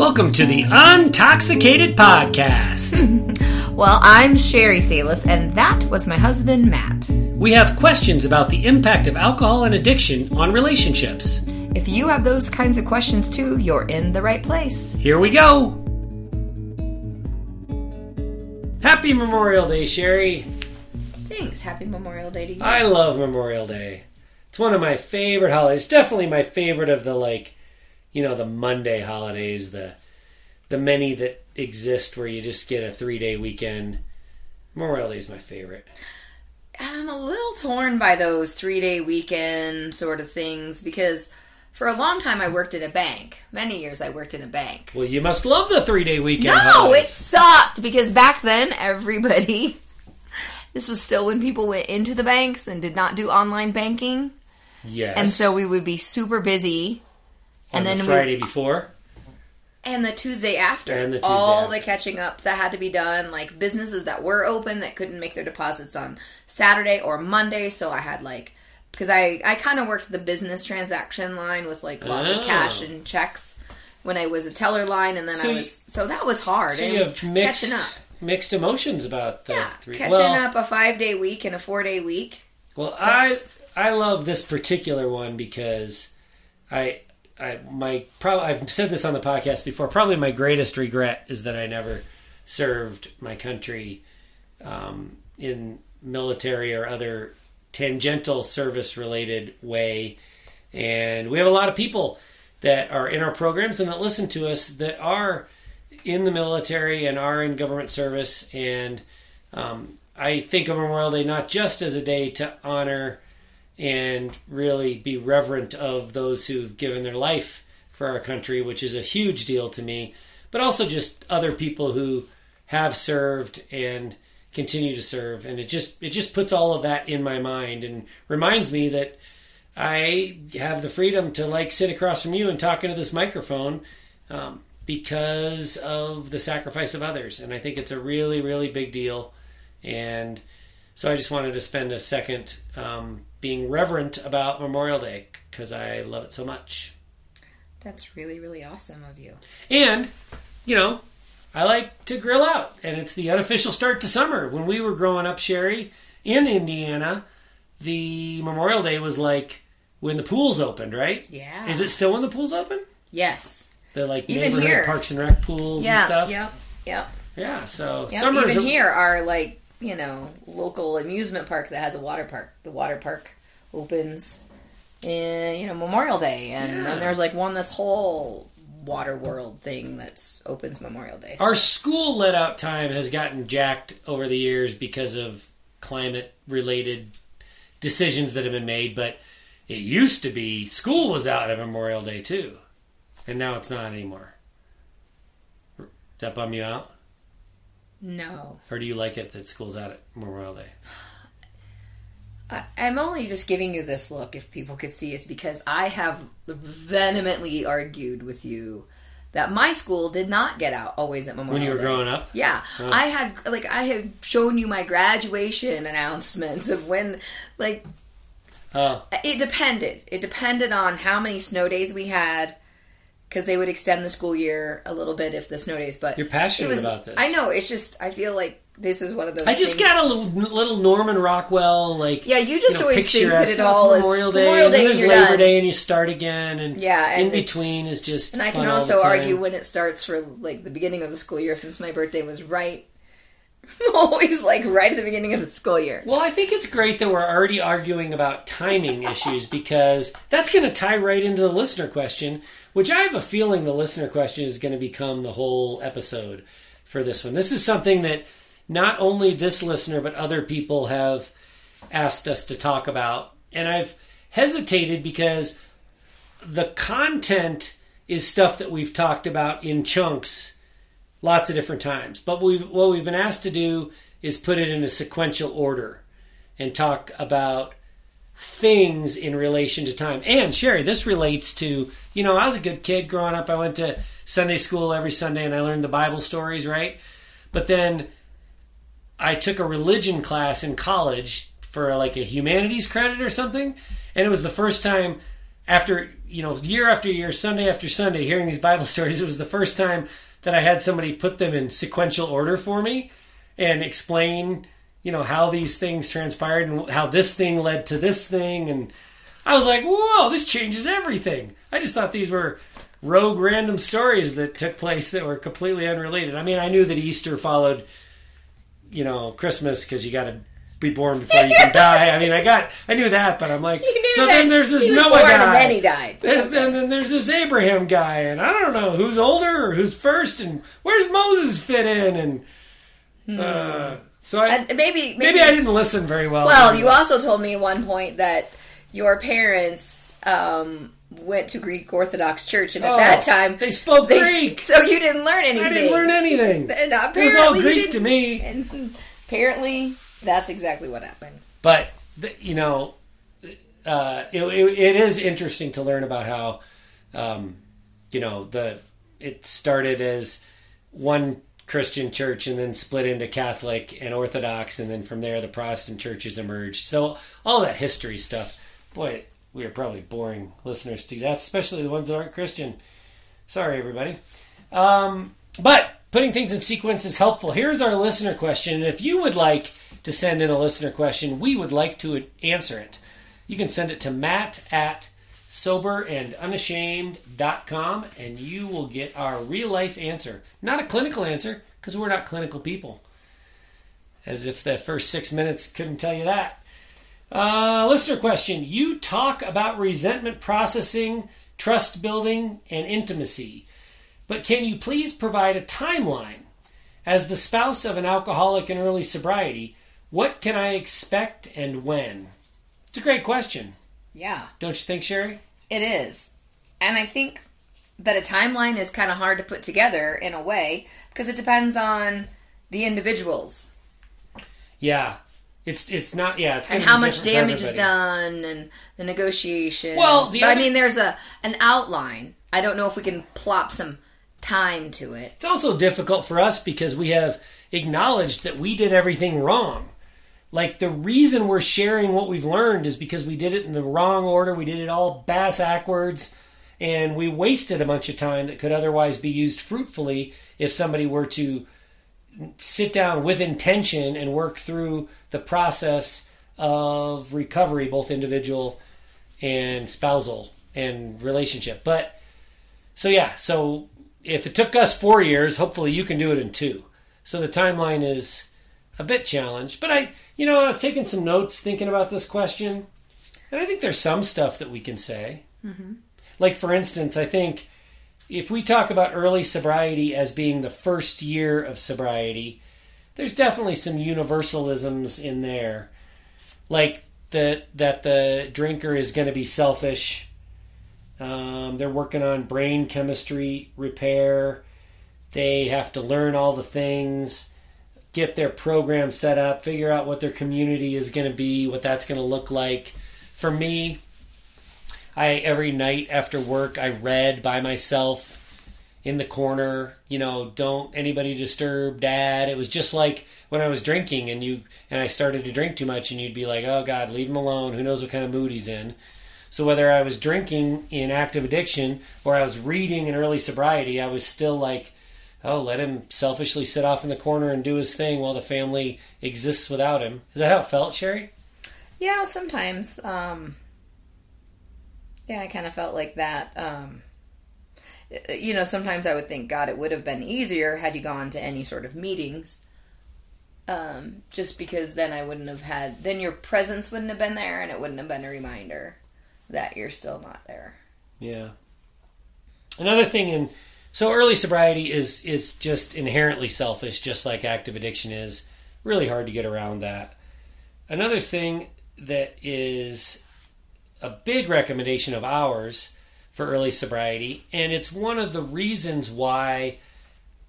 Welcome to the Untoxicated Podcast. Well, I'm Sheri Salis, and that was my husband, Matt. we have questions about the impact of alcohol and addiction on relationships. If you have those kinds of questions too, you're in the right place. Here we go. Happy Memorial Day, Sheri. Thanks. Happy Memorial Day to you. I love Memorial Day. It's one of my favorite holidays. Definitely my favorite of the like, you know, the Monday holidays, the the many that exist where you just get a 3-day weekend. Memorial Day is my favorite. I'm a little torn by those three day weekend sort of things because for a long time I worked at a bank. Many years I worked in a bank. Well, you must love the 3-day weekend. No, holidays. it sucked because back then everybody. This was still when people went into the banks and did not do online banking, Yes. and so we would be super busy. And the then we- Friday before. And the Tuesday after, And the Tuesday all after. the catching up that had to be done, like businesses that were open that couldn't make their deposits on Saturday or Monday. So I had like, because I I kind of worked the business transaction line with like lots Oh. of cash oh. and checks when I was a teller line, and then So I you- was so that was hard. So and you it was have mixed catching up. mixed emotions about the Yeah, three. catching well, up a five day week and a four day week. Well, I I love this particular one because I I my probably I've said this on the podcast before. Probably my greatest regret is that I never served my country um, in military or other tangential service related way. And we have a lot of people that are in our programs and that listen to us that are in the military and are in government service. And um, I think of Memorial Day not just as a day to honor and really be reverent of those who've given their life for our country, which is a huge deal to me, but also just other people who have served and continue to serve. And it just it just puts all of that in my mind and reminds me that I have the freedom to like sit across from you and talk into this microphone um, because of the sacrifice of others. And I think it's a really, really big deal. And so I just wanted to spend a second um, being reverent about Memorial Day because I love it so much. That's really really awesome of you. And, you know, I like to grill out, and it's the unofficial start to summer. When we were growing up, Sheri, in Indiana, the Memorial Day was like when the pools opened, right? Yeah. Is it still when the pools open? Yes. The like Even neighborhood here. parks and rec pools and stuff. Yep. Yep. Yeah. So Yep, summer's even here, are like you know local amusement park that has a water park. The water park opens in you know Memorial Day, and Yeah. then there's like one that's whole water world thing that's opens Memorial Day. Our school let out time has gotten jacked over the years because of climate related decisions that have been made, but it used to be school was out on Memorial Day too. And now it's not anymore. Does that bum you out? No, Or do you like it that school's out at Memorial Day? I, I'm only just giving you this look if people could see us because I have vehemently argued with you that my school did not get out always at Memorial Day. When you were Day. growing up? Yeah, oh. I had like I had shown you my graduation announcements of when like Oh, it depended. It depended on how many snow days we had because they would extend the school year a little bit if the snow days. But You're passionate was- about this. I know. It's just I feel like this is one of those. I just things- got a little, little Norman Rockwell like Yeah, you just know, always think that it all is Memorial Day, Memorial and then Day there's and Labor done. Day, and you start again, and Yeah, and in between is just. And I can also argue when it starts for like the beginning of the school year since my birthday was right always like right at the beginning of the school year. Well, I think it's great that we're already arguing about timing issues because that's going to tie right into the listener question, which I have a feeling the listener question is going to become the whole episode for this one. This is something that not only this listener, but other people have asked us to talk about. And I've hesitated because the content is stuff that we've talked about in chunks lots of different times. But we've, what we've been asked to do is put it in a sequential order and talk about things in relation to time. And Sheri, this relates to, you know, I was a good kid growing up. I went to Sunday school every Sunday and I learned the Bible stories, right? But then I took a religion class in college for like a humanities credit or something. And it was the first time after you know, year after year, Sunday after Sunday, hearing these Bible stories, it was the first time that I had somebody put them in sequential order for me and explain, you know, how these things transpired and how this thing led to this thing. And I was like, whoa, this changes everything. I just thought these were rogue random stories that took place that were completely unrelated. I mean, I knew that Easter followed, you know, Christmas because you got to be born before you can die. I mean, I got, I knew that, but I'm like, so then there's this Noah guy, and then he died. There's, and then there's this Abraham guy, and I don't know who's older or who's first, and where's Moses fit in, and uh, so I And maybe, maybe, maybe I didn't listen very well. Well, you also told me at one point that your parents um, went to Greek Orthodox Church, and at Oh, that time they spoke they- Greek. so you didn't learn anything. I didn't learn anything. And It was all Greek to me. And apparently, that's exactly what happened. but you know, uh, it, it, it is interesting to learn about how, um, you know, the it started as one Christian church and then split into Catholic and Orthodox, and then from there the Protestant churches emerged. So all that history stuff, boy, we are probably boring listeners to that, especially the ones that aren't Christian. Sorry, everybody. Um, but putting things in sequence is helpful. Here's our listener question. And if you would like to send in a listener question, we would like to answer it. You can send it to Matt at soberandunashamed.com and you will get our real life answer. Not a clinical answer, because we're not clinical people. As if the first six minutes couldn't tell you that. Uh, listener question. You talk about resentment processing, trust building, and intimacy. But can you please provide a timeline? As the spouse of an alcoholic in early sobriety, what can I expect and when? It's a great question. Yeah, Don't you think, Sheri? it is. And I think that a timeline is kind of hard to put together in a way because it depends on the individuals Yeah. It's it's not yeah, it's and how much damage is done and the negotiations. Well, the But, I mean, there's a an outline. I don't know if we can plop some time to it. It's also difficult for us because we have acknowledged that we did everything wrong. Like the reason we're sharing what we've learned is because we did it in the wrong order. We did it all bass backwards, and we wasted a bunch of time that could otherwise be used fruitfully if somebody were to sit down with intention and work through the process of recovery, both individual and spousal and relationship. But so yeah, so if it took us four years, hopefully you can do it in two. So the timeline is a bit challenged. But I, you know, I was taking some notes thinking about this question, and I think there's some stuff that we can say. Like for instance, I think if we talk about early sobriety as being the first year of sobriety, there's definitely some universalisms in there, like the that the drinker is going to be selfish. Um, they're working on brain chemistry repair. They have to learn all the things, get their program set up, figure out what their community is going to be, what that's going to look like. For me, I every night after work I read by myself in the corner, you know, don't anybody disturb dad. It was just like when I was drinking and you and I started to drink too much and you'd be like, "Oh god, leave him alone. Who knows what kind of mood he's in." So whether I was drinking in active addiction or I was reading in early sobriety, I was still like, "Oh, let him selfishly sit off in the corner and do his thing while the family exists without him." Is that how it felt, Sherry? Yeah, sometimes. Um, yeah, I kind of felt like that. Um, you know, sometimes I would think, God, it would have been easier had you gone to any sort of meetings. Um, just because then I wouldn't have had, then your presence wouldn't have been there and it wouldn't have been a reminder that you're still not there. Yeah. Another thing in so early sobriety is is just inherently selfish, just like active addiction is. Really hard to get around that. Another thing that is a big recommendation of ours for early sobriety, and it's one of the reasons why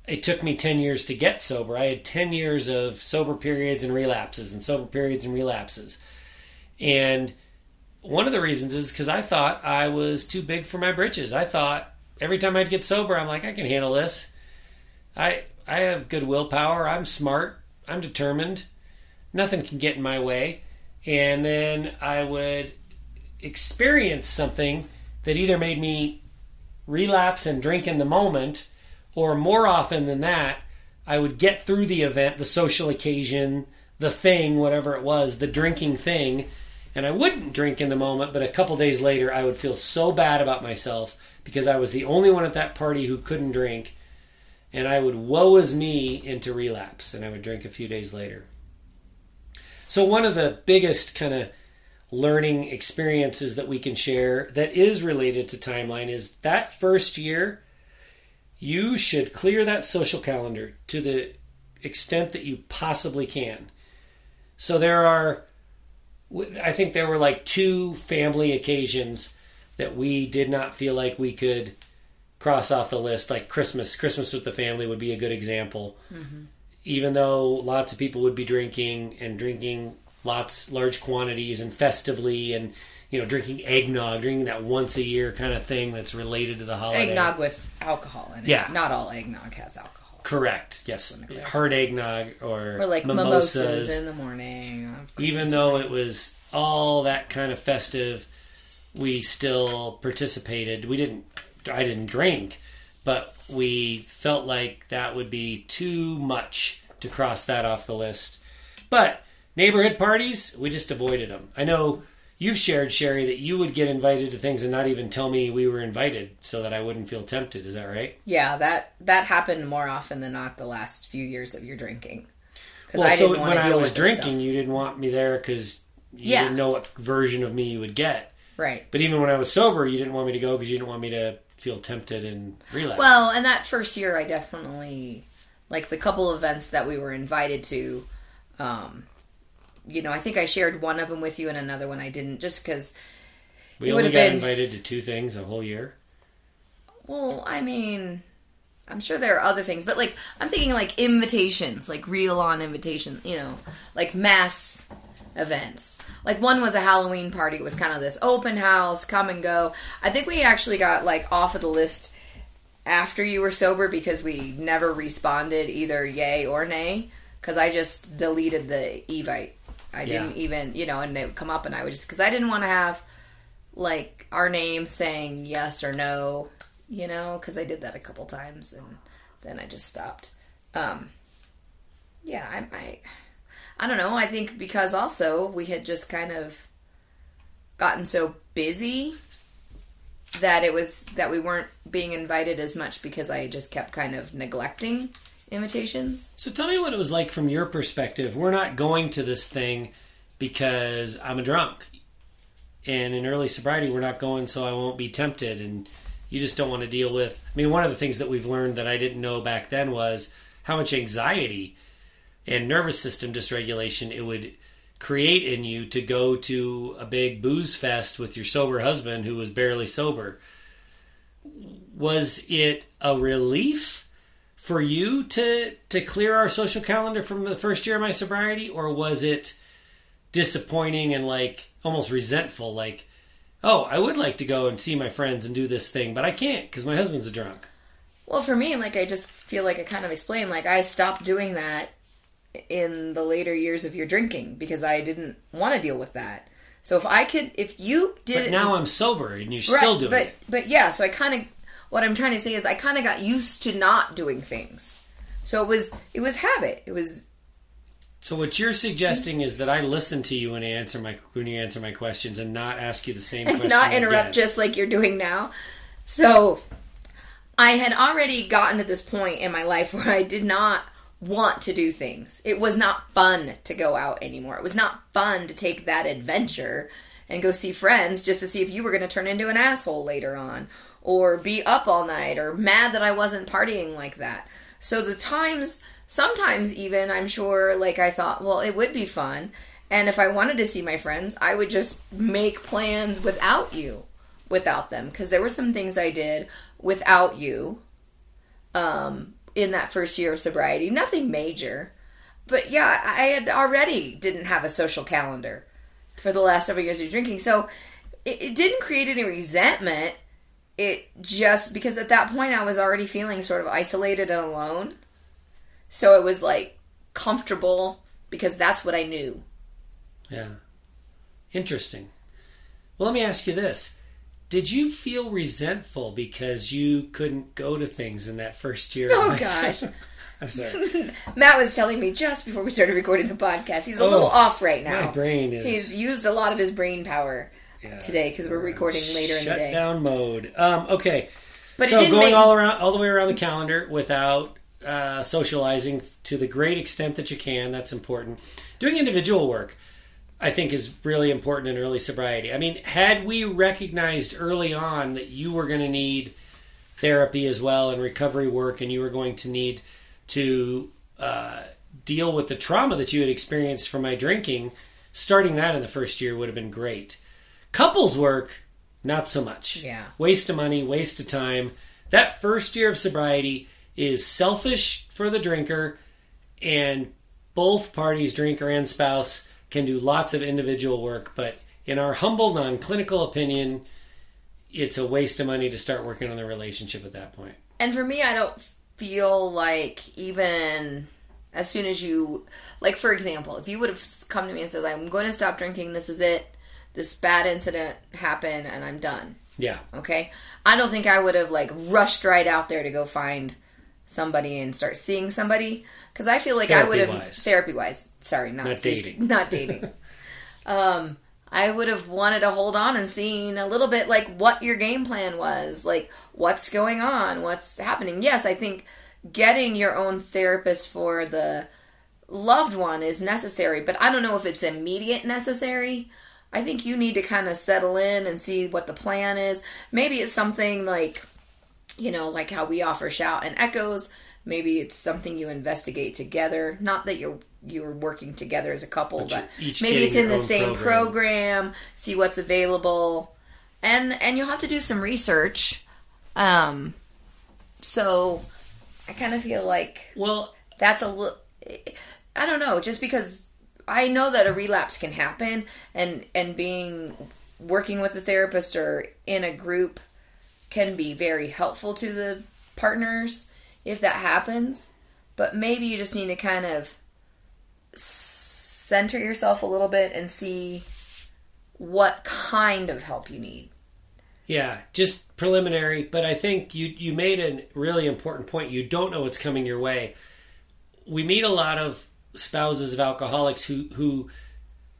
it took me 10 years to get sober. I had 10 years of sober periods and relapses, and sober periods and relapses. And one of the reasons is because I thought I was too big for my britches. I thought every time I'd get sober, I'm like, I can handle this. I I have good willpower. I'm smart. I'm determined. Nothing can get in my way. And then I would experience something that either made me relapse and drink in the moment, or more often than that, I would get through the event, the social occasion, the thing, whatever it was, the drinking thing, and I wouldn't drink in the moment, but a couple days later I would feel so bad about myself because I was the only one at that party who couldn't drink, and I would woe as me into relapse, and I would drink a few days later. So, one of the biggest kind of learning experiences that we can share that is related to timeline is that first year, you should clear that social calendar to the extent that you possibly can. So, there are, I think there were like two family occasions that we did not feel like we could cross off the list, like Christmas. Christmas with the family would be a good example. Mm-hmm even though lots of people would be drinking and drinking lots large quantities and festively and you know drinking eggnog drinking that once a year kind of thing that's related to the holiday eggnog with alcohol in it Yeah. not all eggnog has alcohol correct. Yes hard eggnog or, or like mimosas, mimosas, in the morning. Even though it was all that kind of festive we still participated. We didn't i didn't drink but we felt like that would be too much to cross that off the list. But neighborhood parties we just avoided them. I know you've shared sheri that you would get invited to things and not even tell me we were invited so that i wouldn't feel tempted is that right Yeah, that that happened more often than not the last few years of your drinking. Because well I so didn't when i was drinking you didn't want me there because you Yeah. didn't know what version of me you would get right? But even when I was sober, you didn't want me to go because you didn't want me to feel tempted and relapse. Well, and that first year, I definitely like the couple events that we were invited to. Um, you know, I think I shared one of them with you, and another one I didn't, just because. we only got been- invited to two things a whole year. Well, I mean, I'm sure there are other things, but like I'm thinking like invitations, like real on invitation, you know, like mass events. Like one was a Halloween party. It was kind of this open house, come and go. I think we actually got like off of the list after you were sober because we never responded either yay or nay because I just deleted the evite. I didn't even, you know, and they would come up and I would just because I didn't want to have like our name saying yes or no, you know, because I did that a couple times and then I just stopped. Um, yeah, I, I, I don't know. I think because also we had just kind of gotten so busy that it was that we weren't being invited as much because I just kept kind of neglecting invitations. So tell me what it was like from your perspective. We're not going to this thing because I'm a drunk. And in early sobriety, we're not going so I won't be tempted. And you just don't want to deal with. I mean, one of the things that we've learned that I didn't know back then was how much anxiety and nervous system dysregulation it would create in you to go to a big booze fest with your sober husband who was barely sober. Was it a relief for you to to clear our social calendar from the first year of my sobriety, or was it disappointing and like almost resentful? Like, oh, I would like to go and see my friends and do this thing, but I can't because my husband's a drunk. Well, for me, like I just feel like I kind of explained, like I stopped doing that in the later years of your drinking because I didn't want to deal with that. So if I could, if you did But now I'm sober and you're still doing but, it. But yeah, so I kind of what I'm trying to say is I kind of got used to not doing things. So it was it was habit. It was So what you're suggesting is that I listen to you when I answer my when you answer my questions and not ask you the same question. not interrupt again. just like you're doing now. So I had already gotten to this point in my life where I did not want to do things. It was not fun to go out anymore. It was not fun to take that adventure and go see friends just to see if you were going to turn into an asshole later on or be up all night or mad that I wasn't partying like that. So the times sometimes even I'm sure like I thought, well, it would be fun and if I wanted to see my friends, I would just make plans without you, without them because there were some things I did without you um in that first year of sobriety. Nothing major. But yeah, I had already didn't have a social calendar for the last several years of drinking. So it, it didn't create any resentment. It just because at that point I was already feeling sort of isolated and alone. So it was like comfortable because that's what I knew. Yeah. Interesting. Well, let me ask you this. Did you feel resentful because you couldn't go to things in that first year? Oh gosh. I'm sorry. Matt was telling me just before we started recording the podcast. He's a little Oh, off right now. My brain is He's used a lot of his brain power yeah, today because we're recording later in the day. Shutdown mode. Um, okay, But so going make all around, all the way around the calendar without uh, socializing to the great extent that you can. That's important. Doing individual work, I think, is really important in early sobriety. I mean, had we recognized early on that you were going to need therapy as well and recovery work, and you were going to need to uh, deal with the trauma that you had experienced from my drinking, starting that in the first year would have been great. Couples work, not so much. Yeah. Waste of money, waste of time. That first year of sobriety is selfish for the drinker, and both parties, drinker and spouse, can do lots of individual work. But in our humble, non clinical opinion, it's a waste of money to start working on the relationship at that point. And for me, I don't feel like even as soon as you, like, for example, if you would have come to me and said, I'm going to stop drinking, this is it, this bad incident happened, and I'm done. Yeah. Okay? I don't think I would have, like, rushed right out there to go find somebody and start seeing somebody. Because I feel like I would have, Therapy-wise. therapy wise, sorry, not, Not dating. Not dating. um, I would have wanted to hold on and seen a little bit like what your game plan was, like what's going on, what's happening. Yes, I think getting your own therapist for the loved one is necessary, but I don't know if it's immediate necessary. I think you need to kind of settle in and see what the plan is. Maybe it's something like, you know, like how we offer shout and echoes. Maybe it's something you investigate together. Not that you're you're working together as a couple, But but, maybe it's in the same program. program. See what's available, and and you'll have to do some research. Um, so I kind of feel like Well, that's a little i don't know just because i know that a relapse can happen and and being working with a therapist or in a group can be very helpful to the partners if that happens but maybe you just need to kind of center yourself a little bit and see what kind of help you need Yeah, just preliminary, but I think you you made a really important point. You don't know what's coming your way. We meet a lot of spouses of alcoholics who who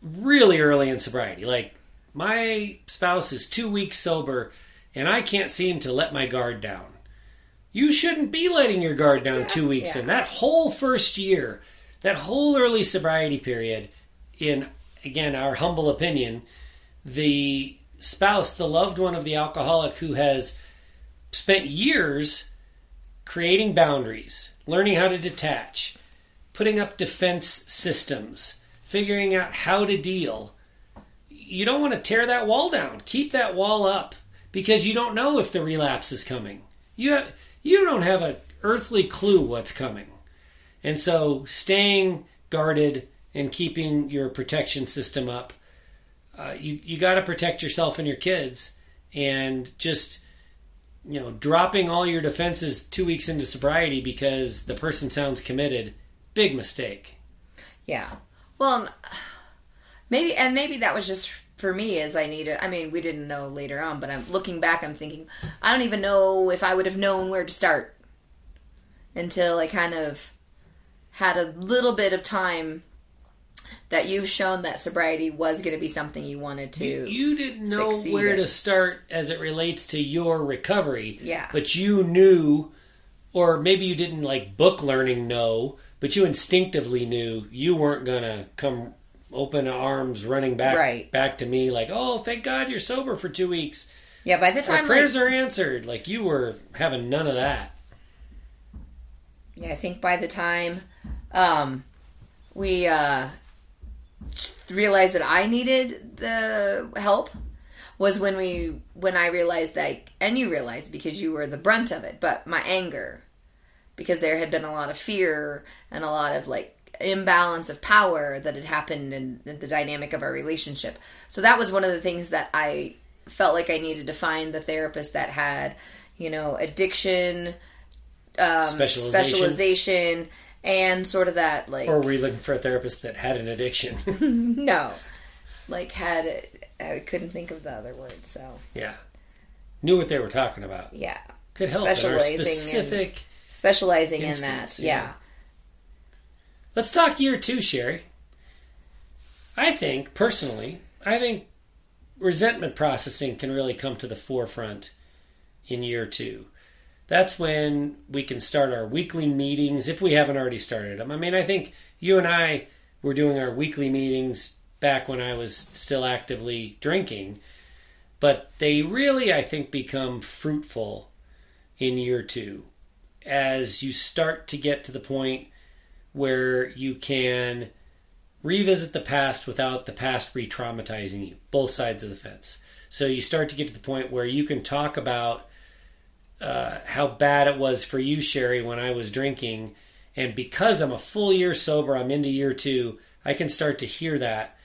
really early in sobriety, like my spouse is 2 weeks sober and I can't seem to let my guard down. You shouldn't be letting your guard down 2 weeks Yeah. in. That whole first year, that whole early sobriety period in again our humble opinion, the spouse, the loved one of the alcoholic who has spent years creating boundaries, learning how to detach, putting up defense systems, figuring out how to deal. You don't want to tear that wall down. Keep that wall up because you don't know if the relapse is coming. You have, you don't have a earthly clue what's coming. And so staying guarded and keeping your protection system up uh, you you got to protect yourself and your kids, and just you know dropping all your defenses two weeks into sobriety because the person sounds committed, big mistake. Yeah. Well, maybe, and maybe that was just for me as I needed. I mean, we didn't know later on, but I'm looking back. I'm thinking, I don't even know if I would have known where to start until I kind of had a little bit of time that you've shown that sobriety was going to be something you wanted to. You, you didn't know where in. to start as it relates to your recovery. Yeah. But you knew, or maybe you didn't like book learning know, but you instinctively knew you weren't gonna come open arms running back Right. back to me like, oh, thank God you're sober for two weeks. yeah, by the time like, prayers are answered. Like you were having none of that. Yeah, I think by the time um, we uh, realized that I needed the help was when we when I realized that and you realized because you were the brunt of it, but my anger because there had been a lot of fear and a lot of like imbalance of power that had happened in, the dynamic of our relationship. So that was one of the things that I felt like I needed to find the therapist that had, you know, addiction, um, Specialization. specialization, and sort of that like Or were you looking for a therapist that had an addiction? no, like had I couldn't think of the other word. So yeah. knew what they were talking about. Yeah. Could help Specializing in- specific. Specializing in that. yeah. Yeah. Let's talk year two, Sheri. I think, personally, I think resentment processing can really come to the forefront in year two. That's when we can start our weekly meetings if we haven't already started them. I mean, I think you and I were doing our weekly meetings back when I was still actively drinking, but they really, I think, become fruitful in year two as you start to get to the point where you can revisit the past without the past re traumatizing you, both sides of the fence. So you start to get to the point where you can talk about uh, how bad it was for you, Sheri, when I was drinking. And because I'm a full year sober, I'm into year two, I can start to hear that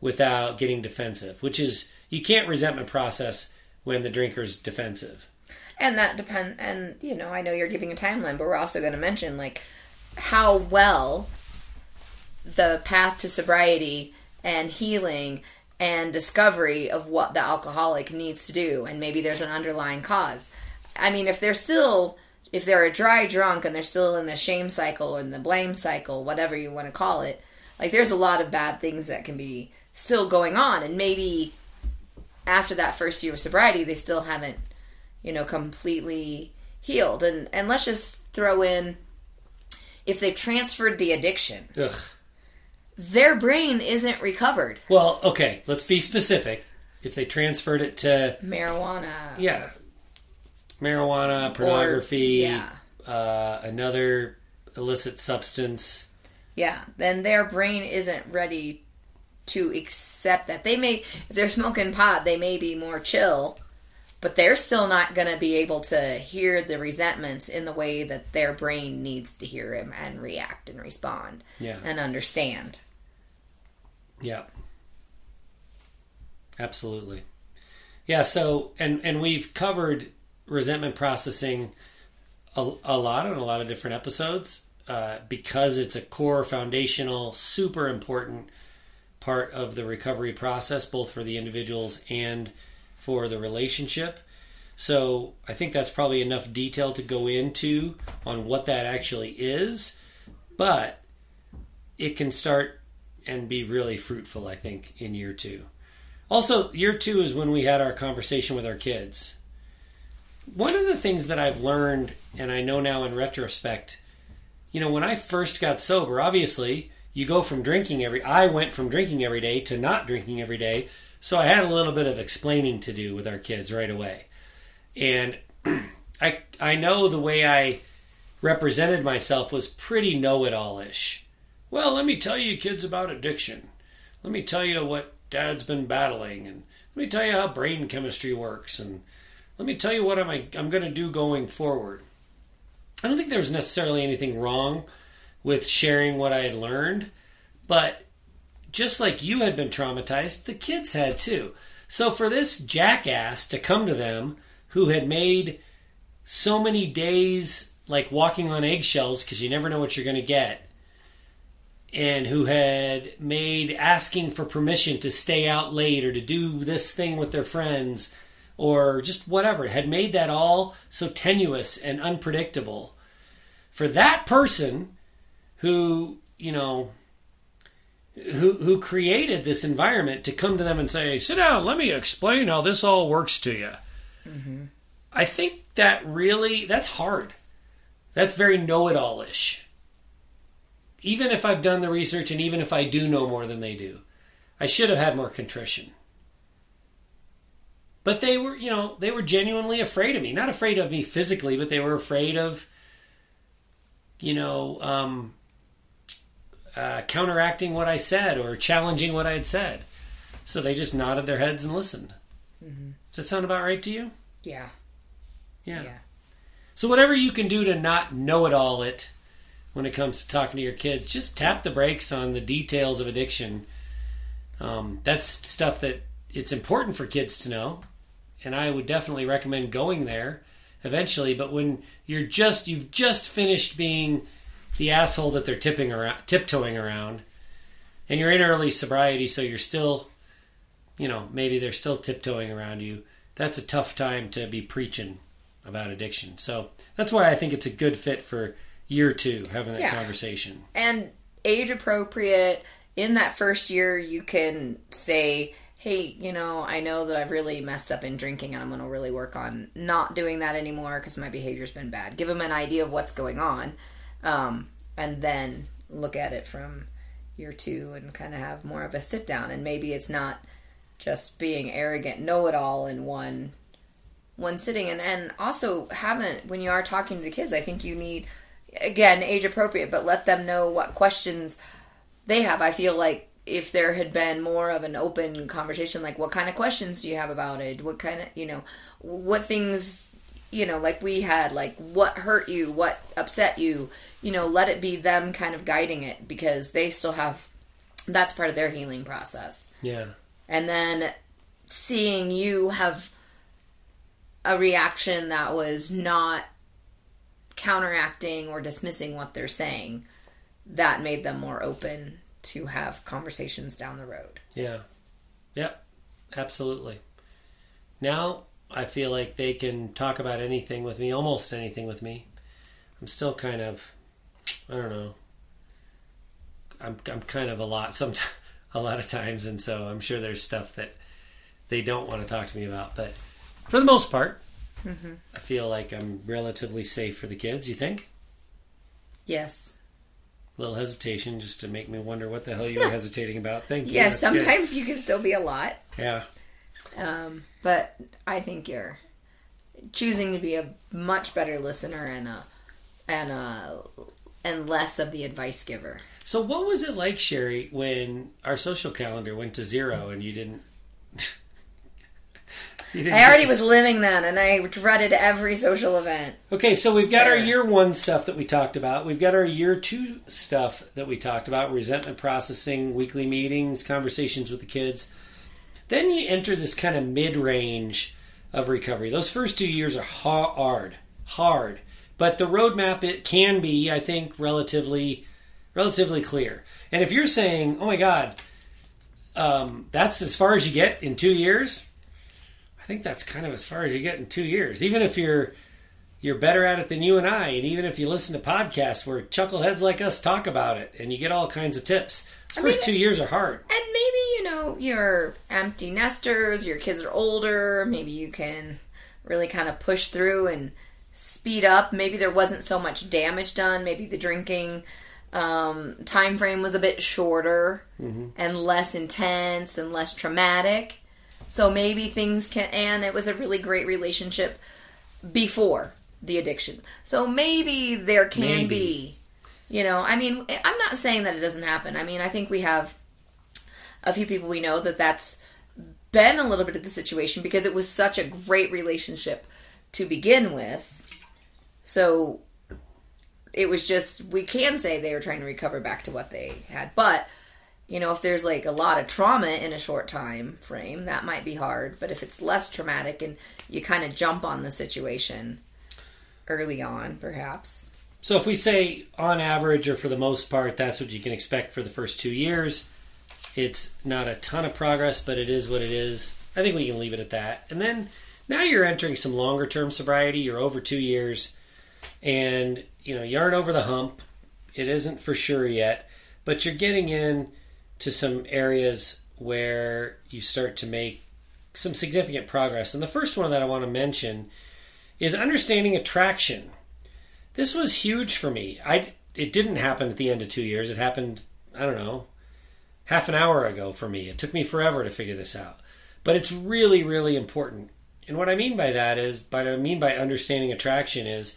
without getting defensive, which is, you can't resentment process when the drinker's defensive. And that depend and you know, I know you're giving a timeline, but we're also going to mention like how well the path to sobriety and healing and discovery of what the alcoholic needs to do and maybe there's an underlying cause. I mean, if they're still if they're a dry drunk and they're still in the shame cycle or in the blame cycle, whatever you want to call it, like there's a lot of bad things that can be still going on and maybe after that first year of sobriety they still haven't you know completely healed and and let's just throw in if they've transferred the addiction Ugh. their brain isn't recovered Well, okay, let's be specific. If they transferred it to marijuana Yeah. Marijuana, pornography, yeah. uh, another illicit substance. yeah then their brain isn't ready to accept that they may if they're smoking pot they may be more chill but they're still not going to be able to hear the resentments in the way that their brain needs to hear him and react and respond Yeah. and understand Yeah. Absolutely. Yeah, so and and we've covered resentment processing a, a lot on a lot of different episodes uh, because it's a core foundational super important part of the recovery process both for the individuals and for the relationship so i think that's probably enough detail to go into on what that actually is but it can start and be really fruitful i think in year two also year two is when we had our conversation with our kids one of the things that I've learned, and I know now in retrospect, you know, when I first got sober, obviously you go from drinking every. I went from drinking every day to not drinking every day, so I had a little bit of explaining to do with our kids right away, and I I know the way I represented myself was pretty know-it-all-ish. Well, let me tell you, kids, about addiction. Let me tell you what Dad's been battling, and let me tell you how brain chemistry works, and let me tell you what I'm, I'm going to do going forward. I don't think there was necessarily anything wrong with sharing what I had learned, but just like you had been traumatized, the kids had too. So for this jackass to come to them who had made so many days like walking on eggshells because you never know what you're going to get, and who had made asking for permission to stay out late or to do this thing with their friends or just whatever had made that all so tenuous and unpredictable for that person who you know who who created this environment to come to them and say sit down let me explain how this all works to you. I think that really that's hard. That's very know-it-all-ish. Even if i've done the research and even if i do know more than they do i should have had more contrition. But they were you know they were genuinely afraid of me. Not afraid of me physically but they were afraid of you know um, uh, counteracting what i said or challenging what i had said so they just nodded their heads and listened does that sound about right to you yeah yeah. Yeah. so whatever you can do to not know it all it when it comes to talking to your kids just tap the brakes on the details of addiction um, that's stuff that it's important for kids to know and I would definitely recommend going there eventually. But when you're just you've just finished being the asshole that they're tipping around, tiptoeing around, and you're in early sobriety, so you're still, you know, maybe they're still tiptoeing around you. that's a tough time to be preaching about addiction. So that's why I think it's a good fit for year two having that Yeah. conversation. and age appropriate in that first year you can say hey you know i know that i've really messed up in drinking and i'm going to really work on not doing that anymore because my behavior's been bad give them an idea of what's going on um, and then look at it from year two and kind of have more of a sit down. And maybe it's not just being arrogant know-it-all in one one sitting. And and also haven't when you are talking to the kids i think you need again age appropriate but let them know what questions they have. I feel like if there had been more of an open conversation like what kind of questions do you have about it? What kind of you know what things you know like we had like what hurt you what upset you you know let it be them kind of guiding it because they still have that's part of their healing process Yeah. and then seeing you have a reaction that was not counteracting or dismissing what they're saying that made them more open to have conversations down the road Yeah. Yep. Absolutely. Now I feel like they can talk about anything with me, almost anything with me. I'm still kind of, I don't know. I'm I'm kind of a lot some a lot of times, and so I'm sure there's stuff that they don't want to talk to me about. But for the most part, mm-hmm. I feel like I'm relatively safe for the kids. You think? yes A little hesitation just to make me wonder what the hell you were hesitating about. Thank you. yes That's good. sometimes you can still be a lot Yeah. Um, but i think you're choosing to be a much better listener and a and a and less of the advice giver So, what was it like, Sheri, when our social calendar went to zero and you didn't? you didn't I already to- was living then, and I dreaded every social event. Okay, so we've got our year one stuff that we talked about. We've got our year two stuff that we talked about resentment processing, weekly meetings, conversations with the kids. Then you enter this kind of mid range of recovery. Those first two years are hard, hard. But the roadmap it can be, I think, relatively relatively clear. And if you're saying, "Oh my God, um, that's as far as you get in two years," I think that's kind of as far as you get in two years. Even if you're you're better at it than you and I, and even if you listen to podcasts where chuckleheads like us talk about it, and you get all kinds of tips, the first mean, two years are hard. And maybe, you know, you're empty nesters, your kids are older, maybe you can really kind of push through and speed up. Maybe there wasn't so much damage done. Maybe the drinking um, time frame was a bit shorter and less intense and less traumatic. So maybe things can, and it was a really great relationship before the addiction. So maybe there can Maybe. be, you know, I mean, I'm not saying that it doesn't happen. I mean, I think we have a few people we know that that's been a little bit of the situation because it was such a great relationship to begin with. So it was just we can say they were trying to recover back to what they had, but you know, if there's like a lot of trauma in a short time frame, that might be hard. But if it's less traumatic and you kind of jump on the situation early on, perhaps. So if we say on average or for the most part, that's what you can expect for the first two years. It's not a ton of progress, but it is what it is. I think we can leave it at that. And then now you're entering some longer term sobriety. You're over two years, and you know you aren't over the hump. It isn't for sure yet, but you're getting in to some areas where you start to make some significant progress. And the first one that I want to mention is understanding attraction this was huge for me. I it didn't happen at the end of two years. It happened, I don't know, half an hour ago for me. It took me forever to figure this out, but it's really, really important. And what I mean by that is, by what I mean by understanding attraction is,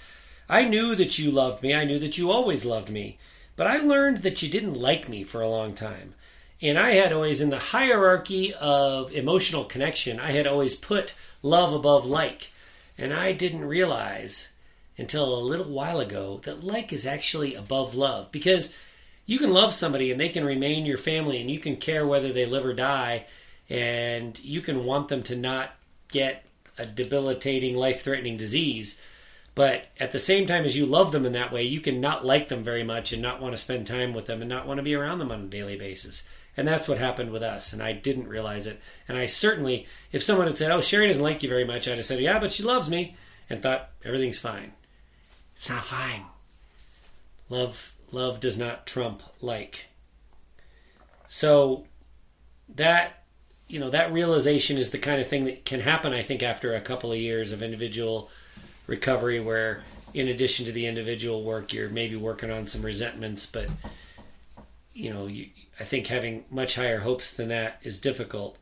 I knew that you loved me. I knew that you always loved me, but I learned that you didn't like me for a long time. And I had always, in the hierarchy of emotional connection, I had always put love above like. And I didn't realize until a little while ago that like is actually above love because you can love somebody and they can remain your family and you can care whether they live or die and you can want them to not get a debilitating life threatening disease But at the same time as you love them in that way, you can not like them very much and not want to spend time with them and not want to be around them on a daily basis. And that's what happened with us. And I didn't realize it. And I certainly, if someone had said, Oh, Sheri doesn't like you very much, I'd have said, Yeah, but she loves me, and thought everything's fine. It's not fine. Love love does not trump like. So that you know, that realization is the kind of thing that can happen, I think, after a couple of years of individual recovery where in addition to the individual work you're maybe working on some resentments but you know you, i think having much higher hopes than that is difficult.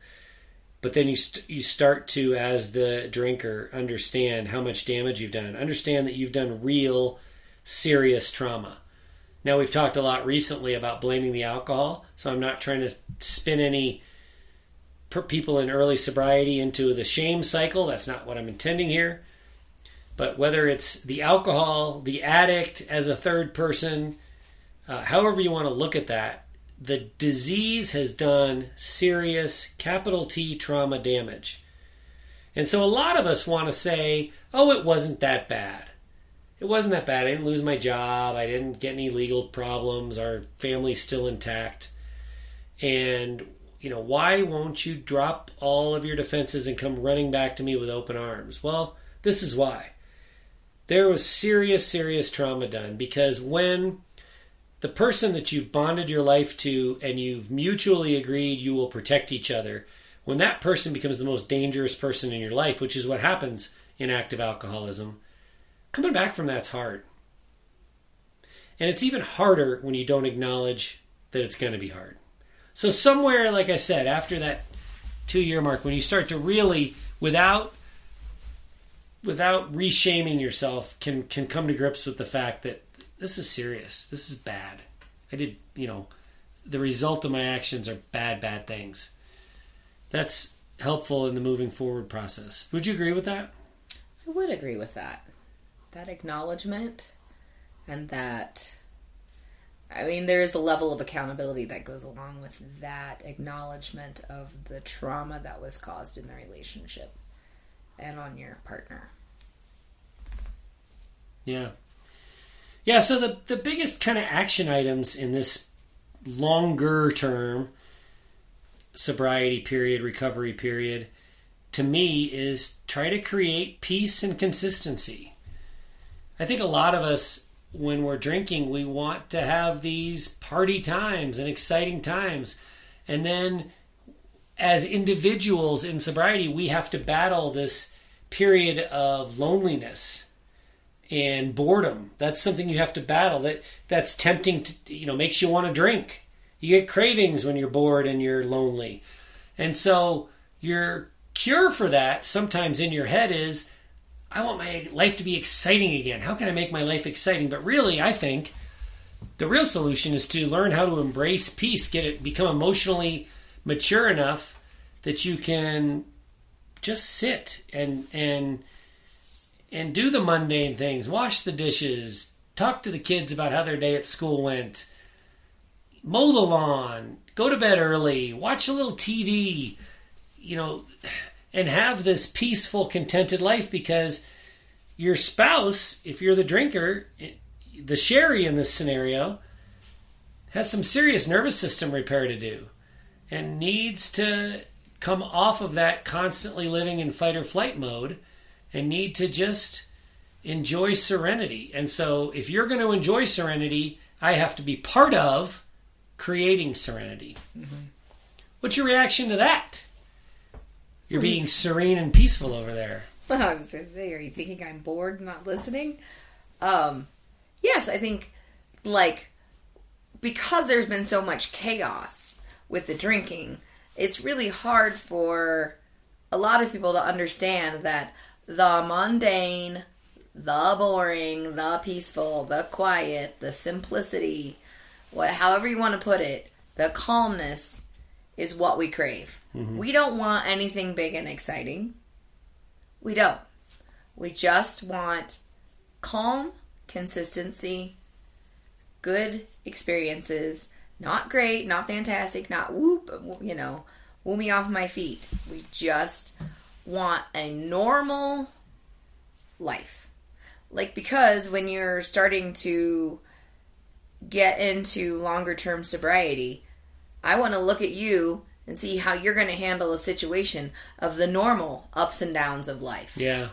But then you st- you start to as the drinker understand how much damage you've done. Understand that you've done real serious trauma. Now we've talked a lot recently about blaming the alcohol so i'm not trying to spin any people in early sobriety into the shame cycle. That's not what i'm intending here. But whether it's the alcohol, the addict as a third person, uh, however you want to look at that, the disease has done serious capital T trauma damage. And so a lot of us want to say, oh, it wasn't that bad. It wasn't that bad. I didn't lose my job. I didn't get any legal problems. Our family's still intact. And, you know, why won't you drop all of your defenses and come running back to me with open arms? Well, this is why there was serious, serious trauma done because when the person that you've bonded your life to and you've mutually agreed you will protect each other, when that person becomes the most dangerous person in your life, which is what happens in active alcoholism, coming back from that's hard. And it's even harder when you don't acknowledge that it's going to be hard. So, somewhere, like I said, after that two year mark, when you start to really, without without reshaming yourself can can come to grips with the fact that this is serious. This is bad. I did, you know, the result of my actions are bad, bad things. That's helpful in the moving forward process. Would you agree with that? I would agree with that. That acknowledgement and that I mean there is a level of accountability that goes along with that acknowledgement of the trauma that was caused in the relationship and on your partner. Yeah. Yeah, so the the biggest kind of action items in this longer term sobriety period, recovery period to me is try to create peace and consistency. I think a lot of us when we're drinking, we want to have these party times and exciting times. And then as individuals in sobriety, we have to battle this period of loneliness and boredom. That's something you have to battle. That that's tempting to you know makes you want to drink. You get cravings when you're bored and you're lonely. And so your cure for that sometimes in your head is I want my life to be exciting again. How can I make my life exciting? But really, I think the real solution is to learn how to embrace peace, get it become emotionally mature enough that you can just sit and and and do the mundane things, wash the dishes, talk to the kids about how their day at school went, mow the lawn, go to bed early, watch a little TV, you know, and have this peaceful, contented life because your spouse, if you're the drinker, the sheri in this scenario, has some serious nervous system repair to do and needs to come off of that constantly living in fight or flight mode and need to just enjoy serenity. And so, if you're going to enjoy serenity, I have to be part of creating serenity. Mm-hmm. What's your reaction to that? You're being serene and peaceful over there. Well, I was going to say, are you thinking I'm bored, not listening? Um, yes, I think like because there's been so much chaos with the drinking, it's really hard for a lot of people to understand that the mundane, the boring, the peaceful, the quiet, the simplicity, what however you want to put it, the calmness is what we crave. Mm-hmm. We don't want anything big and exciting. We don't. We just want calm, consistency, good experiences, not great, not fantastic, not whoop, you know, woo me off my feet. We just want a normal life. like because when you're starting to get into longer term sobriety, I want to look at you and see how you're going to handle a situation of the normal ups and downs of life. Yeah.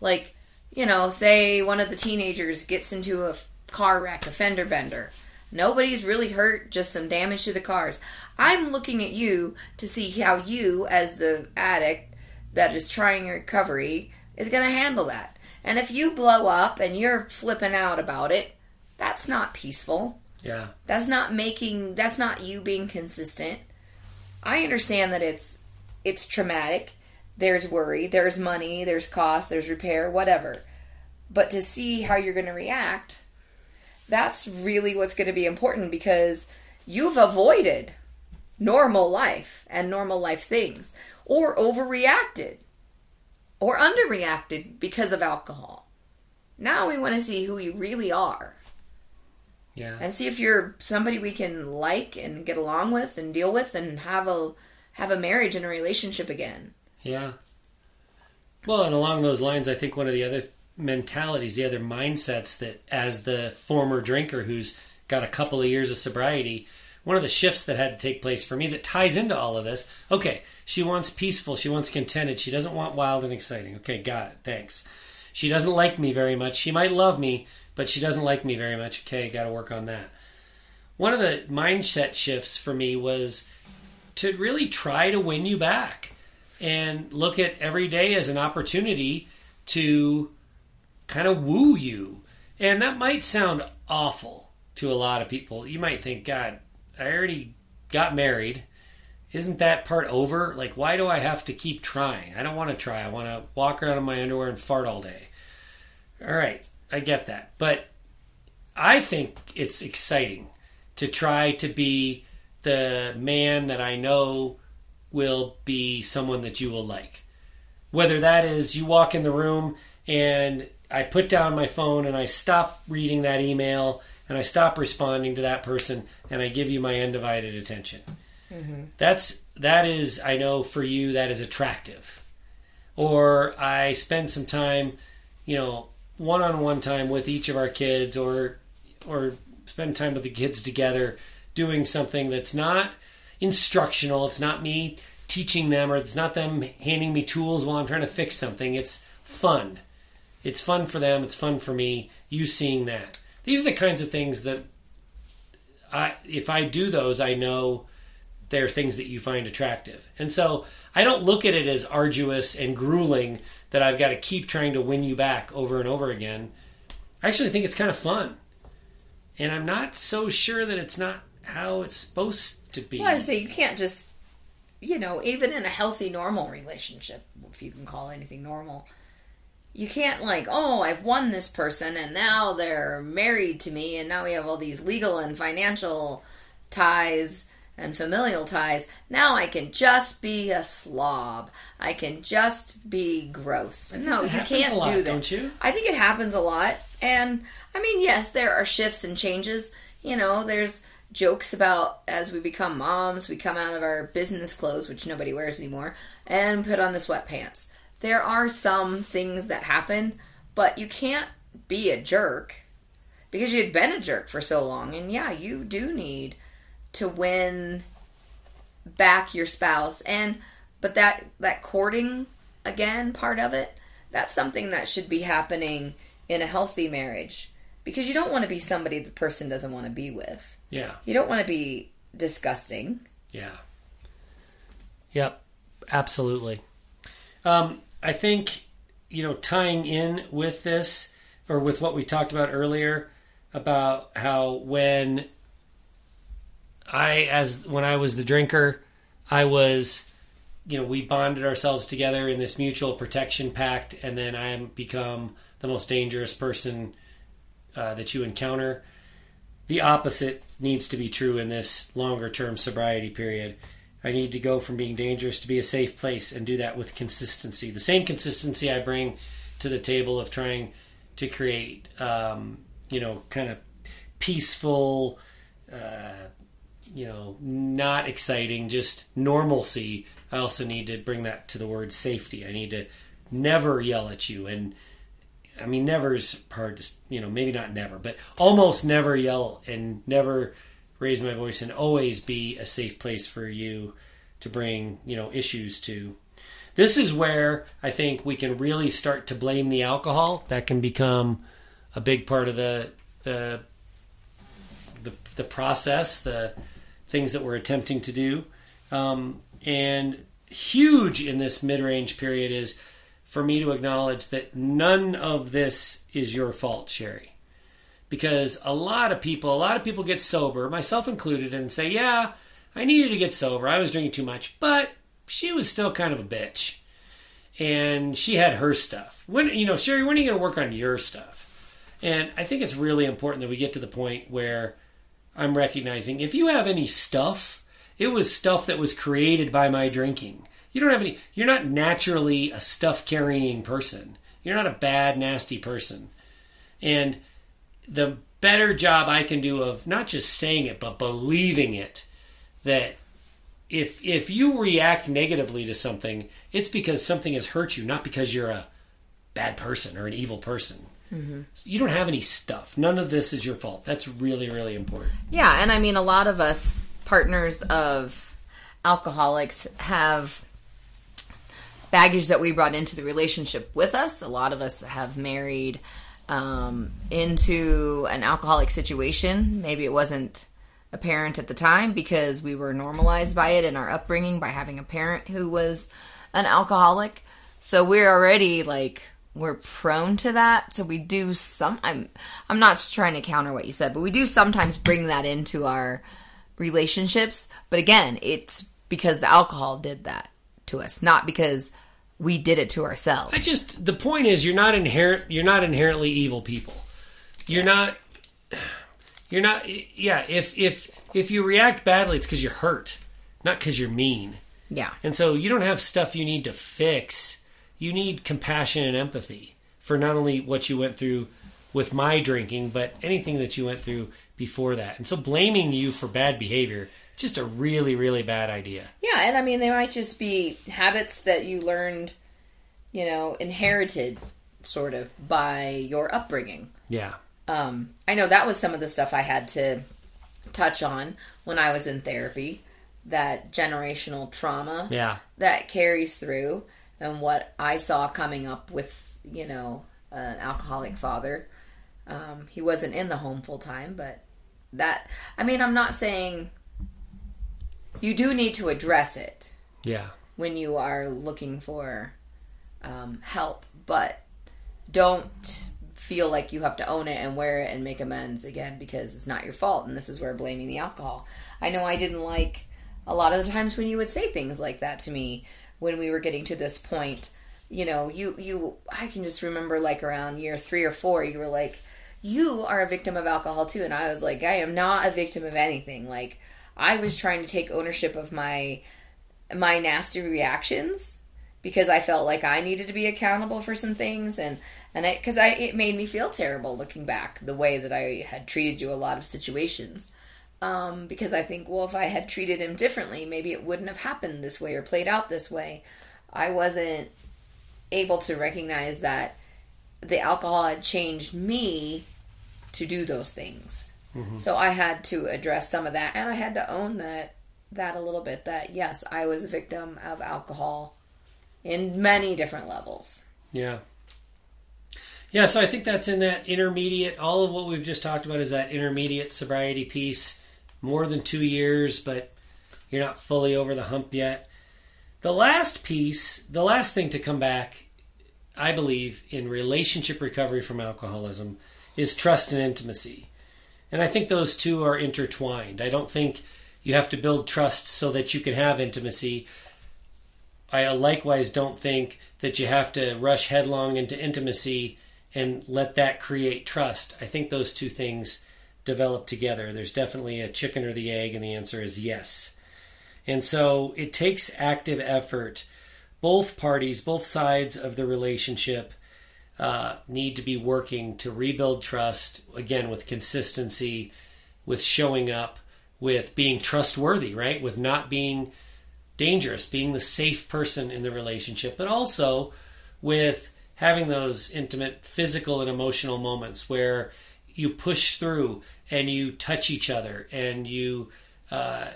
Like, you know, say one of the teenagers gets into a car wreck, a fender bender. Nobody's really hurt, just some damage to the cars. I'm looking at you to see how you, as the addict that is trying recovery, is going to handle that. And if you blow up and you're flipping out about it, that's not peaceful. Yeah. That's not making that's not you being consistent. I understand that it's it's traumatic. There's worry, there's money, there's cost, there's repair, whatever. But to see how you're going to react, that's really what's going to be important because you've avoided normal life and normal life things or overreacted or underreacted because of alcohol. Now we want to see who you really are Yeah. and see if you're somebody we can like and get along with and deal with and have a have a marriage and a relationship again. Yeah. Well, and along those lines, I think one of the other mentalities, the other mindsets that as the former drinker who's got a couple of years of sobriety, one of the shifts that had to take place for me that ties into all of this. Okay, she wants peaceful, she wants contented, she doesn't want wild and exciting. Okay, got it. Thanks. She doesn't like me very much. She might love me, but she doesn't like me very much. Okay, got to work on that. One of the mindset shifts for me was to really try to win you back and look at every day as an opportunity to kind of woo you. And that might sound awful to a lot of people. You might think, God, I already got married. Isn't that part over? Like, why do I have to keep trying? I don't want to try. I want to walk around in my underwear and fart all day. All right, I get that. But I think it's exciting to try to be the man that I know will be someone that you will like. Whether that is you walk in the room and I put down my phone and I stop reading that email and I stop responding to that person and I give you my undivided attention. That's that is I know for you that is attractive. Or I spend some time, you know, one-on-one time with each of our kids or or spend time with the kids together doing something that's not instructional. It's not me teaching them or it's not them handing me tools while I'm trying to fix something. It's fun. It's fun for them, it's fun for me. You seeing that. These are the kinds of things that I if I do those, I know they're things that you find attractive. And so I don't look at it as arduous and grueling that I've got to keep trying to win you back over and over again. I actually think it's kind of fun. And I'm not so sure that it's not how it's supposed to be. Well, I say you can't just, you know, even in a healthy, normal relationship, if you can call anything normal, you can't like, oh, I've won this person and now they're married to me and now we have all these legal and financial ties and familial ties. Now I can just be a slob. I can just be gross. No, you can't a lot, do that. don't you? I think it happens a lot. And I mean, yes, there are shifts and changes. You know, there's jokes about as we become moms, we come out of our business clothes, which nobody wears anymore, and put on the sweatpants. There are some things that happen, but you can't be a jerk because you'd been a jerk for so long. And yeah, you do need to win back your spouse. And but that that courting again part of it, that's something that should be happening in a healthy marriage because you don't want to be somebody the person doesn't want to be with. Yeah. You don't want to be disgusting. Yeah. Yep. Absolutely. Um, I think, you know, tying in with this or with what we talked about earlier about how when I, as when I was the drinker, I was, you know, we bonded ourselves together in this mutual protection pact, and then I become the most dangerous person uh, that you encounter. The opposite needs to be true in this longer term sobriety period. I need to go from being dangerous to be a safe place and do that with consistency. The same consistency I bring to the table of trying to create, um, you know, kind of peaceful, uh, you know, not exciting, just normalcy. I also need to bring that to the word safety. I need to never yell at you and I mean, never's hard to, you know, maybe not never, but almost never yell and never raise my voice and always be a safe place for you to bring, you know, issues to. This is where I think we can really start to blame the alcohol. That can become a big part of the the the, the process, the things that we're attempting to do. Um, and huge in this mid range period is for me to acknowledge that none of this is your fault, Sheri. Because a lot of people, a lot of people get sober, myself included, and say, yeah, I needed to get sober. I was drinking too much, but she was still kind of a bitch. And she had her stuff. When you know, Sheri, when are you going to work on your stuff? And I think it's really important that we get to the point where I'm recognizing if you have any stuff, it was stuff that was created by my drinking. You don't have any, you're not naturally a stuff carrying person. You're not a bad, nasty person. And the better job I can do of not just saying it, but believing it that if if you react negatively to something, it's because something has hurt you, not because you're a bad person or an evil person. Mm-hmm. You don't have any stuff. None of this is your fault. That's really, really important. Yeah, and I mean, a lot of us partners of alcoholics have baggage that we brought into the relationship with us. A lot of us have married um, into an alcoholic situation. Maybe it wasn't apparent at the time because we were normalized by it in our upbringing by having a parent who was an alcoholic. So we're already like we're prone to that. So we do some. I'm I'm not trying to counter what you said, but we do sometimes bring that into our relationships. But again, it's because the alcohol did that to us, not because we did it to ourselves. I just the point is you're not inherent you're not inherently evil people. You're yeah. not you're not yeah, if if if you react badly it's cuz you're hurt, not cuz you're mean. Yeah. And so you don't have stuff you need to fix you need compassion and empathy for not only what you went through with my drinking, but anything that you went through before that. And so blaming you for bad behavior just a really really bad idea. Yeah, and I mean they might just be habits that you learned, you know, inherited sort of by your upbringing. Yeah. Um I know that was some of the stuff I had to touch on when I was in therapy, that generational trauma yeah. that carries through and what I saw coming up with, you know, an alcoholic father. Um, he wasn't in the home full time, but that, I mean, I'm not saying you do need to address it. Yeah. When you are looking for um, help, but don't feel like you have to own it and wear it and make amends again because it's not your fault. And this is where blaming the alcohol. I know I didn't like a lot of the times when you would say things like that to me when we were getting to this point. You know, you you I can just remember like around year 3 or 4 you were like you are a victim of alcohol too and I was like I am not a victim of anything. Like I was trying to take ownership of my my nasty reactions because I felt like I needed to be accountable for some things and and I because I it made me feel terrible looking back the way that I had treated you a lot of situations um, because I think, well, if I had treated him differently, maybe it wouldn't have happened this way or played out this way. I wasn't able to recognize that the alcohol had changed me to do those things. Mm-hmm. So I had to address some of that, and I had to own that that a little bit. That yes, I was a victim of alcohol in many different levels. Yeah. Yeah, so I think that's in that intermediate. All of what we've just talked about is that intermediate sobriety piece more than two years, but you're not fully over the hump yet. The last piece, the last thing to come back, I believe, in relationship recovery from alcoholism is trust and intimacy. And I think those two are intertwined. I don't think you have to build trust so that you can have intimacy. I uh, likewise don't think that you have to rush headlong into intimacy and let that create trust. I think those two things develop together. There's definitely a chicken or the egg, and the answer is yes. And so it takes active effort. Both parties, both sides of the relationship, uh, need to be working to rebuild trust again with consistency, with showing up, with being trustworthy, right? With not being dangerous, being the safe person in the relationship, but also with having those intimate physical and emotional moments where you push through and you touch each other and you uh,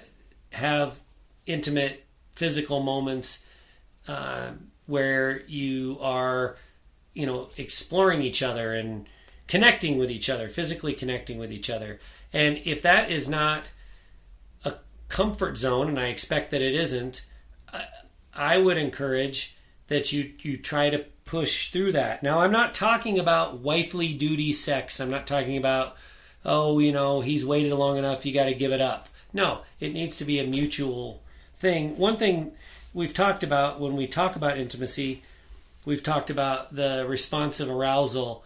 have intimate physical moments uh, where you are, you know, exploring each other and connecting with each other, physically connecting with each other. And if that is not a comfort zone, and I expect that it isn't, I, would encourage that you you try to push through that. Now, I'm not talking about wifely duty sex. I'm not talking about oh, you know, he's waited long enough, you got to give it up. No, it needs to be a mutual thing. One thing we've talked about when we talk about intimacy, we've talked about the responsive arousal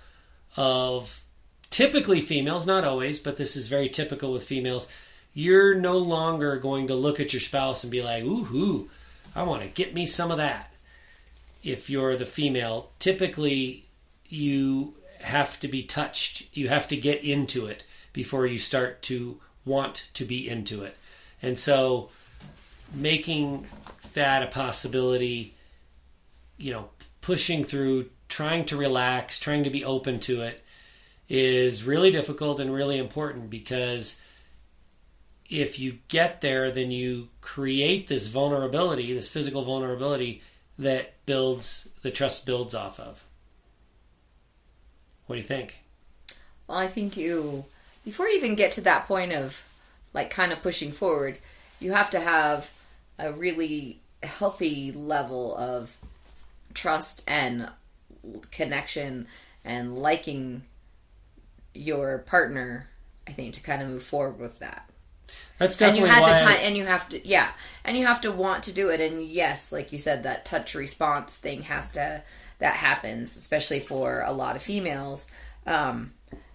of typically females, not always, but this is very typical with females. You're no longer going to look at your spouse and be like, ooh, I want to get me some of that. If you're the female, typically you have to be touched. You have to get into it before you start to want to be into it. And so making that a possibility, you know, pushing through, trying to relax, trying to be open to it is really difficult and really important because if you get there, then you create this vulnerability, this physical vulnerability that builds the trust builds off of. What do you think? Well, I think you, before you even get to that point of like kind of pushing forward, you have to have a really healthy level of trust and connection and liking your partner. I think to kind of move forward with that. That's and you definitely had why. to kind, and you have to yeah and you have to want to do it and yes like you said that touch response thing has to that happens especially for a lot of females um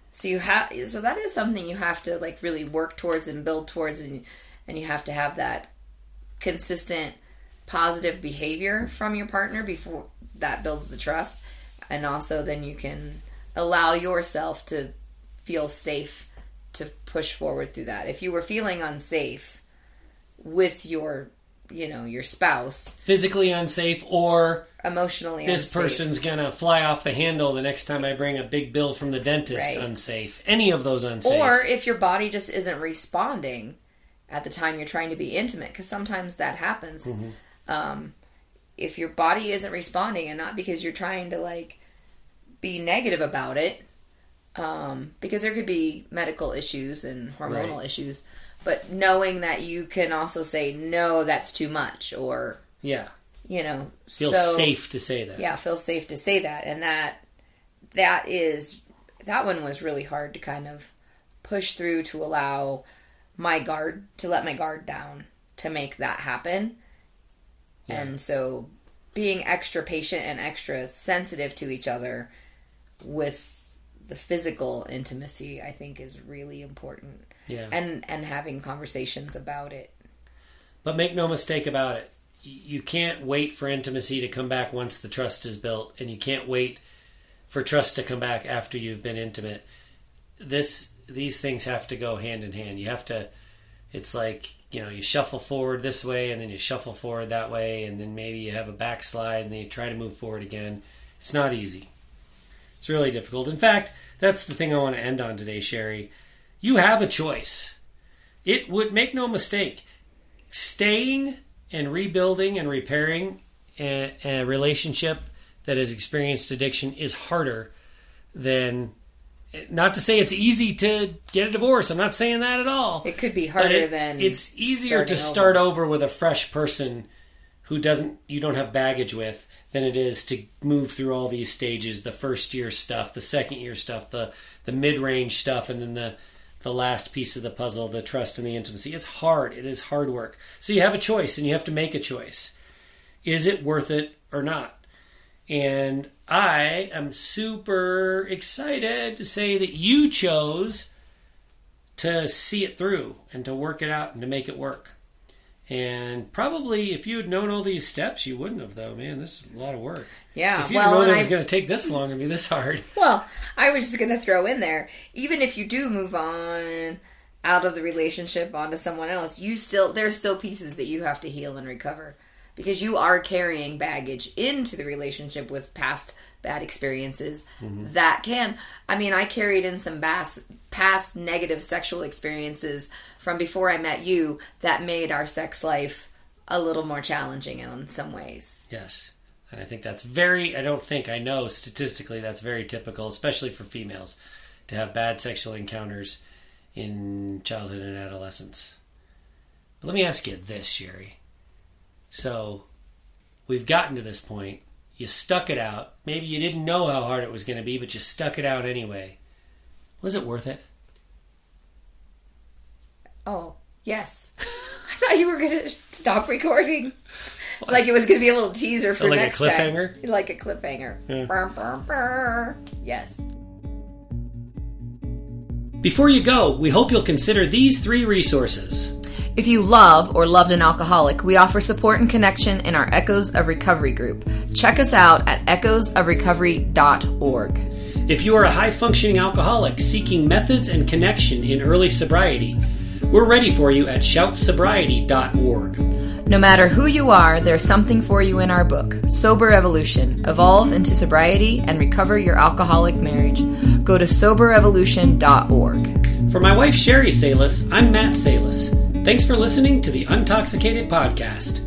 so you have so that is something you have to like really work towards and build towards and and you have to have that consistent positive behavior from your partner before that builds the trust and also then you can allow yourself to feel safe to push forward through that. If you were feeling unsafe with your, you know, your spouse, physically unsafe or emotionally this unsafe, person's gonna fly off the handle the next time I bring a big bill from the dentist. Right. Unsafe. Any of those unsafe. or if your body just isn't responding at the time you're trying to be intimate, because sometimes that happens. Mm-hmm. Um, if your body isn't responding, and not because you're trying to like be negative about it, um, because there could be medical issues and hormonal Right. issues, but knowing that you can also say no, that's too much, or yeah, you know, feel so, safe to say that. yeah feel safe to say that and that that is that one was really hard to kind of push through to allow my guard to let my guard down to make that happen Yeah. and so being extra patient and extra sensitive to each other with the physical intimacy i think is really important Yeah. and and having conversations about it But make no mistake about it. You can't wait for intimacy to come back once the trust is built, and you can't wait for trust to come back after you've been intimate. This these things have to go hand in hand. You have to. It's like you know you shuffle forward this way, and then you shuffle forward that way, and then maybe you have a backslide, and then you try to move forward again. It's not easy. It's really difficult. In fact, that's the thing I want to end on today, Sheri. You have a choice. It would make no mistake staying and rebuilding and repairing a, a relationship that has experienced addiction is harder than not to say it's easy to get a divorce. I'm not saying that at all. It could be harder it- than it's easier to start over. with a fresh person who doesn't you don't have baggage with than it is to move through all these stages the first year stuff the second year stuff the the mid-range stuff and then the the last piece of the puzzle the trust and the intimacy. It's hard. It is hard work. So you have a choice and you have to make a choice. Is it worth it or not and i am super excited to say that you chose to see it through and to work it out and to make it work. And probably if you had known all these steps, you wouldn't have, though. Man, this is a lot of work. yeah If you well known it I, was going to take this long and be this hard, Well, I was just going to throw in there, even if you do move on out of the relationship onto someone else, you still there's still pieces that you have to heal and recover. Because you are carrying baggage into the relationship with past bad experiences mm-hmm. that can i mean i carried in some bas- past negative sexual experiences from before i met you that made our sex life a little more challenging in some ways Yes. And I think that's very, I don't think, I know statistically that's very typical, especially for females, to have bad sexual encounters in childhood and adolescence. But let me ask you this, Sheri. So, we've gotten to this point. You stuck it out. Maybe you didn't know how hard it was going to be, but you stuck it out anyway. Was it worth it? oh yes i thought you were gonna stop recording like it was gonna be a little teaser for Like a next time. cliffhanger? like a cliffhanger Brr, brr, brr. yes Before you go, we hope you'll consider these three resources. If you love or loved an alcoholic, we offer support and connection in our Echoes of Recovery group. Check us out at echoesofrecovery.org. If you are a high functioning alcoholic seeking methods and connection in early sobriety, we're ready for you at shoutsobriety.org. No matter who you are, there's something for you in our book, Sober Evolution Evolve into Sobriety and Recover Your Alcoholic Marriage. Go to soberevolution.org. For my wife Sheri Salis, I'm Matt Salis. Thanks for listening to the Untoxicated Podcast.